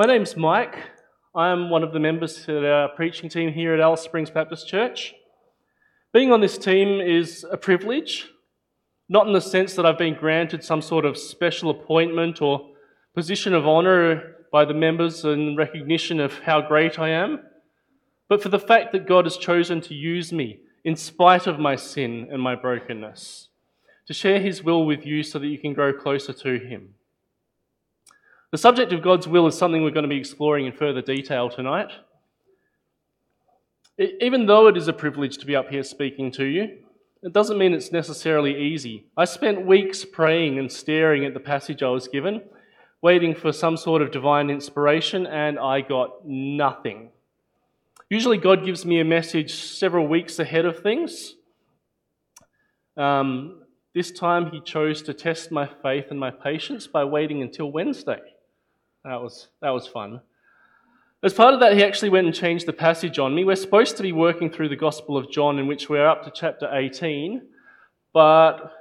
My name's Mike. I'm one of the members of our preaching team here at Alice Springs Baptist Church. Being on this team is a privilege, not in the sense that I've been granted some sort of special appointment or position of honour by the members in recognition of how great I am, but for the fact that God has chosen to use me in spite of my sin and my brokenness, to share His will with you so that you can grow closer to Him. The subject of God's will is something we're going to be exploring in further detail tonight. Even though it is a privilege to be up here speaking to you, it doesn't mean it's necessarily easy. I spent weeks praying and staring at the passage I was given, waiting for some sort of divine inspiration, and I got nothing. Usually, God gives me a message several weeks ahead of things. Um, this time, He chose to test my faith and my patience by waiting until Wednesday. That was, that was fun. As part of that, he actually went and changed the passage on me. We're supposed to be working through the Gospel of John, in which we're up to chapter 18, but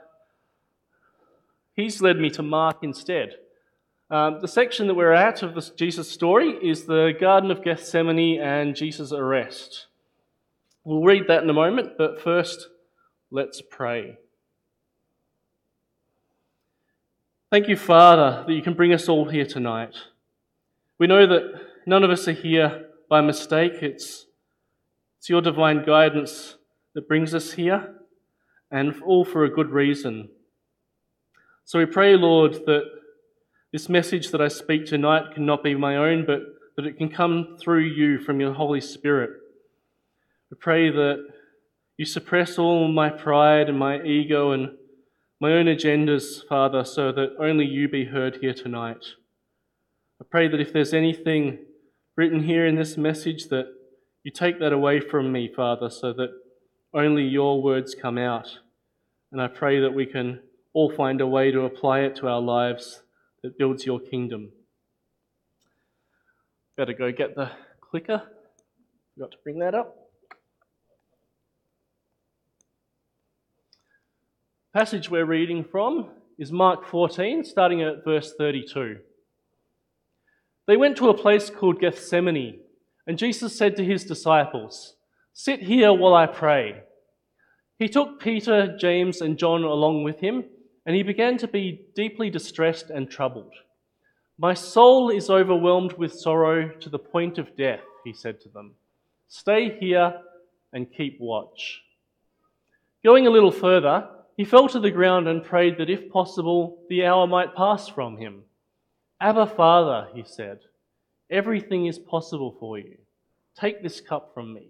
he's led me to Mark instead. Um, the section that we're at of the Jesus story is the Garden of Gethsemane and Jesus' arrest. We'll read that in a moment, but first, let's pray. Thank you, Father, that you can bring us all here tonight. We know that none of us are here by mistake. It's, it's your divine guidance that brings us here, and all for a good reason. So we pray, Lord, that this message that I speak tonight cannot be my own, but that it can come through you from your Holy Spirit. We pray that you suppress all my pride and my ego and my own agendas, Father, so that only you be heard here tonight. I pray that if there's anything written here in this message, that you take that away from me, Father, so that only your words come out. And I pray that we can all find a way to apply it to our lives that builds your kingdom. Better go get the clicker. Got to bring that up. Passage we're reading from is Mark 14, starting at verse 32. They went to a place called Gethsemane, and Jesus said to his disciples, Sit here while I pray. He took Peter, James, and John along with him, and he began to be deeply distressed and troubled. My soul is overwhelmed with sorrow to the point of death, he said to them. Stay here and keep watch. Going a little further, he fell to the ground and prayed that if possible, the hour might pass from him. Abba, Father, he said, everything is possible for you. Take this cup from me.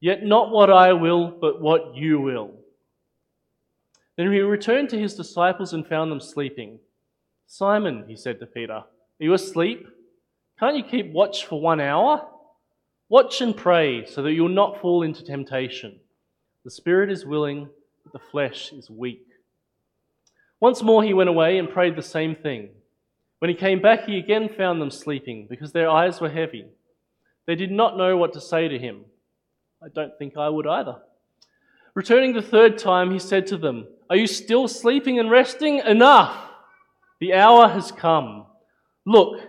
Yet not what I will, but what you will. Then he returned to his disciples and found them sleeping. Simon, he said to Peter, are you asleep? Can't you keep watch for one hour? Watch and pray so that you'll not fall into temptation. The spirit is willing but the flesh is weak. Once more he went away and prayed the same thing. When he came back, he again found them sleeping because their eyes were heavy. They did not know what to say to him. I don't think I would either. Returning the third time, he said to them, Are you still sleeping and resting? Enough! The hour has come. Look,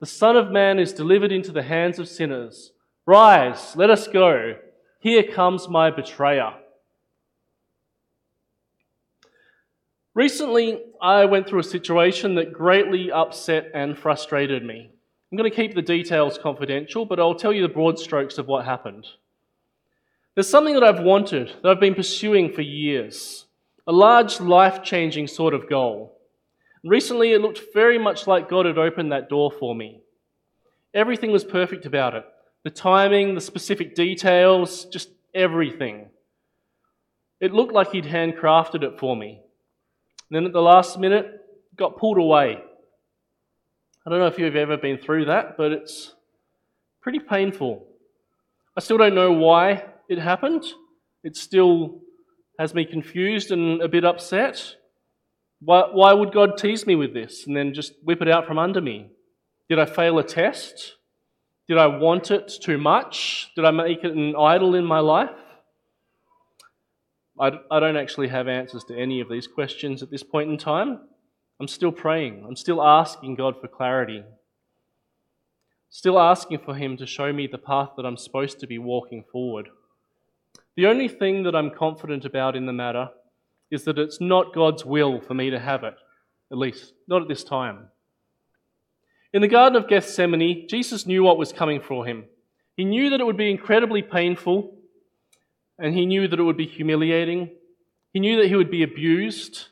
the Son of Man is delivered into the hands of sinners. Rise, let us go. Here comes my betrayer. Recently, I went through a situation that greatly upset and frustrated me. I'm going to keep the details confidential, but I'll tell you the broad strokes of what happened. There's something that I've wanted, that I've been pursuing for years, a large, life changing sort of goal. Recently, it looked very much like God had opened that door for me. Everything was perfect about it the timing, the specific details, just everything. It looked like He'd handcrafted it for me. Then at the last minute, got pulled away. I don't know if you've ever been through that, but it's pretty painful. I still don't know why it happened. It still has me confused and a bit upset. Why, why would God tease me with this and then just whip it out from under me? Did I fail a test? Did I want it too much? Did I make it an idol in my life? I, I don't actually have answers to any of these questions at this point in time. I'm still praying, I'm still asking God for clarity. still asking for Him to show me the path that I'm supposed to be walking forward. The only thing that I'm confident about in the matter is that it's not God's will for me to have it, at least not at this time. In the Garden of Gethsemane, Jesus knew what was coming for him. He knew that it would be incredibly painful, and he knew that it would be humiliating. He knew that he would be abused,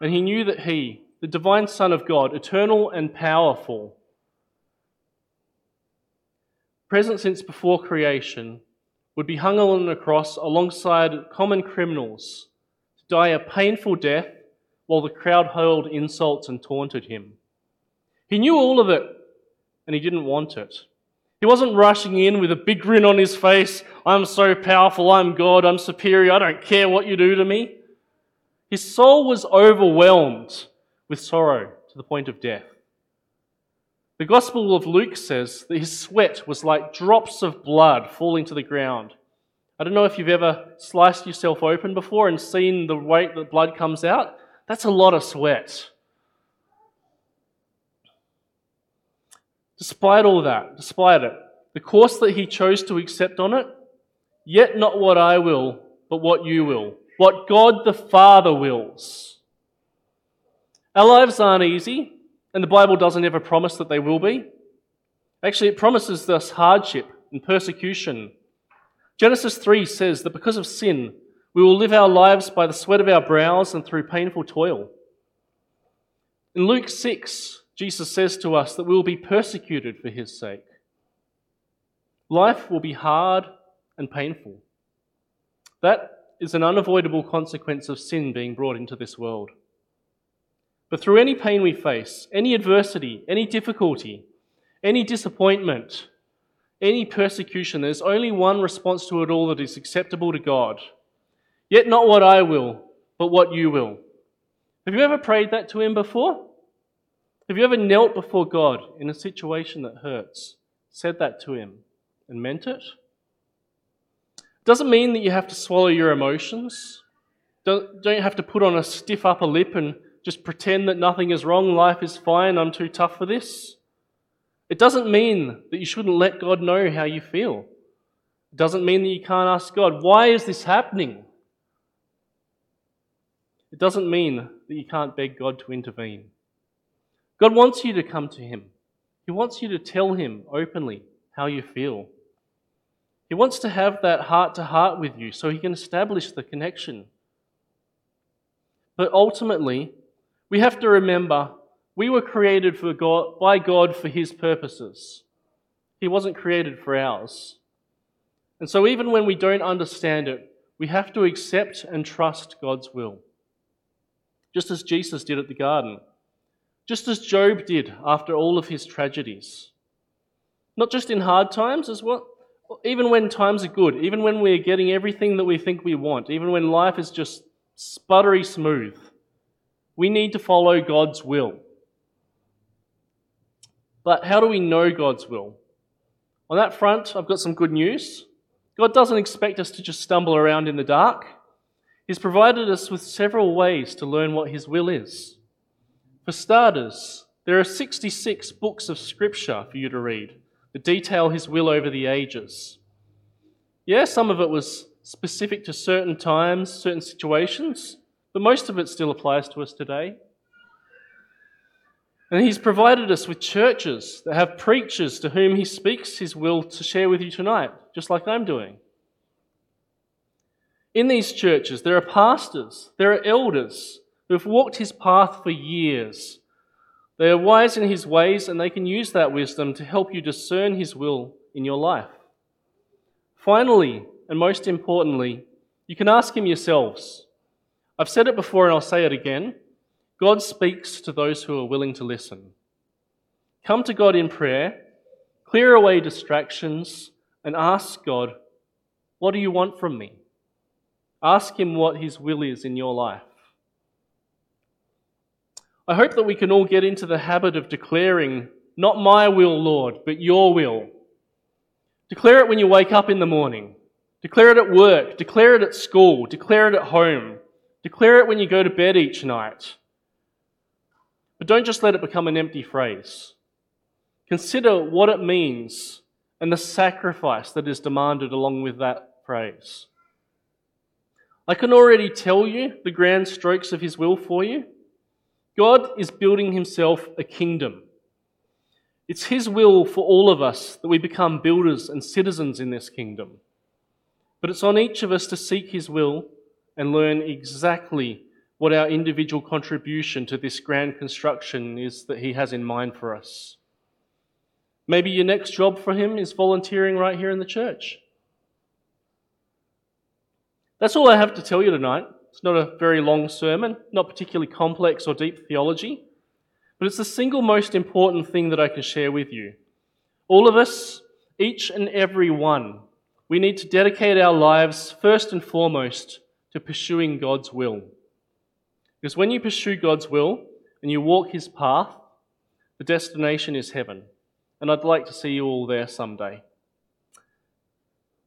and he knew that he, the divine Son of God, eternal and powerful, present since before creation, would be hung on a cross alongside common criminals to die a painful death while the crowd hurled insults and taunted him. He knew all of it, and he didn't want it. He wasn't rushing in with a big grin on his face. I'm so powerful. I'm God. I'm superior. I don't care what you do to me. His soul was overwhelmed with sorrow to the point of death. The Gospel of Luke says that his sweat was like drops of blood falling to the ground. I don't know if you've ever sliced yourself open before and seen the way that blood comes out. That's a lot of sweat. Despite all that, despite it, the course that he chose to accept on it, yet not what I will, but what you will, what God the Father wills. Our lives aren't easy, and the Bible doesn't ever promise that they will be. Actually, it promises us hardship and persecution. Genesis 3 says that because of sin, we will live our lives by the sweat of our brows and through painful toil. In Luke 6, Jesus says to us that we will be persecuted for his sake. Life will be hard and painful. That is an unavoidable consequence of sin being brought into this world. But through any pain we face, any adversity, any difficulty, any disappointment, any persecution, there's only one response to it all that is acceptable to God. Yet not what I will, but what you will. Have you ever prayed that to Him before? Have you ever knelt before God in a situation that hurts, said that to Him, and meant it? Doesn't mean that you have to swallow your emotions. Don't, don't have to put on a stiff upper lip and just pretend that nothing is wrong, life is fine, I'm too tough for this. It doesn't mean that you shouldn't let God know how you feel. It doesn't mean that you can't ask God, why is this happening? It doesn't mean that you can't beg God to intervene. God wants you to come to Him. He wants you to tell Him openly how you feel. He wants to have that heart to heart with you so He can establish the connection. But ultimately, we have to remember we were created for God, by God for His purposes. He wasn't created for ours. And so, even when we don't understand it, we have to accept and trust God's will. Just as Jesus did at the garden just as Job did after all of his tragedies. Not just in hard times, as well, even when times are good, even when we're getting everything that we think we want, even when life is just sputtery smooth, we need to follow God's will. But how do we know God's will? On that front, I've got some good news. God doesn't expect us to just stumble around in the dark. He's provided us with several ways to learn what His will is. For starters, there are 66 books of Scripture for you to read that detail His will over the ages. Yeah, some of it was specific to certain times, certain situations, but most of it still applies to us today. And He's provided us with churches that have preachers to whom He speaks His will to share with you tonight, just like I'm doing. In these churches, there are pastors, there are elders, who have walked his path for years. They are wise in his ways, and they can use that wisdom to help you discern his will in your life. Finally, and most importantly, you can ask him yourselves. I've said it before and I'll say it again. God speaks to those who are willing to listen. Come to God in prayer, clear away distractions, and ask God, What do you want from me? Ask Him what His will is in your life. I hope that we can all get into the habit of declaring, Not my will, Lord, but your will. Declare it when you wake up in the morning. Declare it at work. Declare it at school. Declare it at home. Declare it when you go to bed each night. But don't just let it become an empty phrase. consider what it means and the sacrifice that is demanded along with that phrase. I can already tell you the grand strokes of his will for you. God is building himself a kingdom. It's his will for all of us that we become builders and citizens in this kingdom. But it's on each of us to seek his will and learn exactly what our individual contribution to this grand construction is that he has in mind for us. Maybe your next job for him is volunteering right here in the church. That's all I have to tell you tonight. It's not a very long sermon, not particularly complex or deep theology, but it's the single most important thing that I can share with you. All of us, each and every one, we need to dedicate our lives first and foremost to pursuing God's will. Because when you pursue God's will and you walk His path, the destination is heaven. And I'd like to see you all there someday.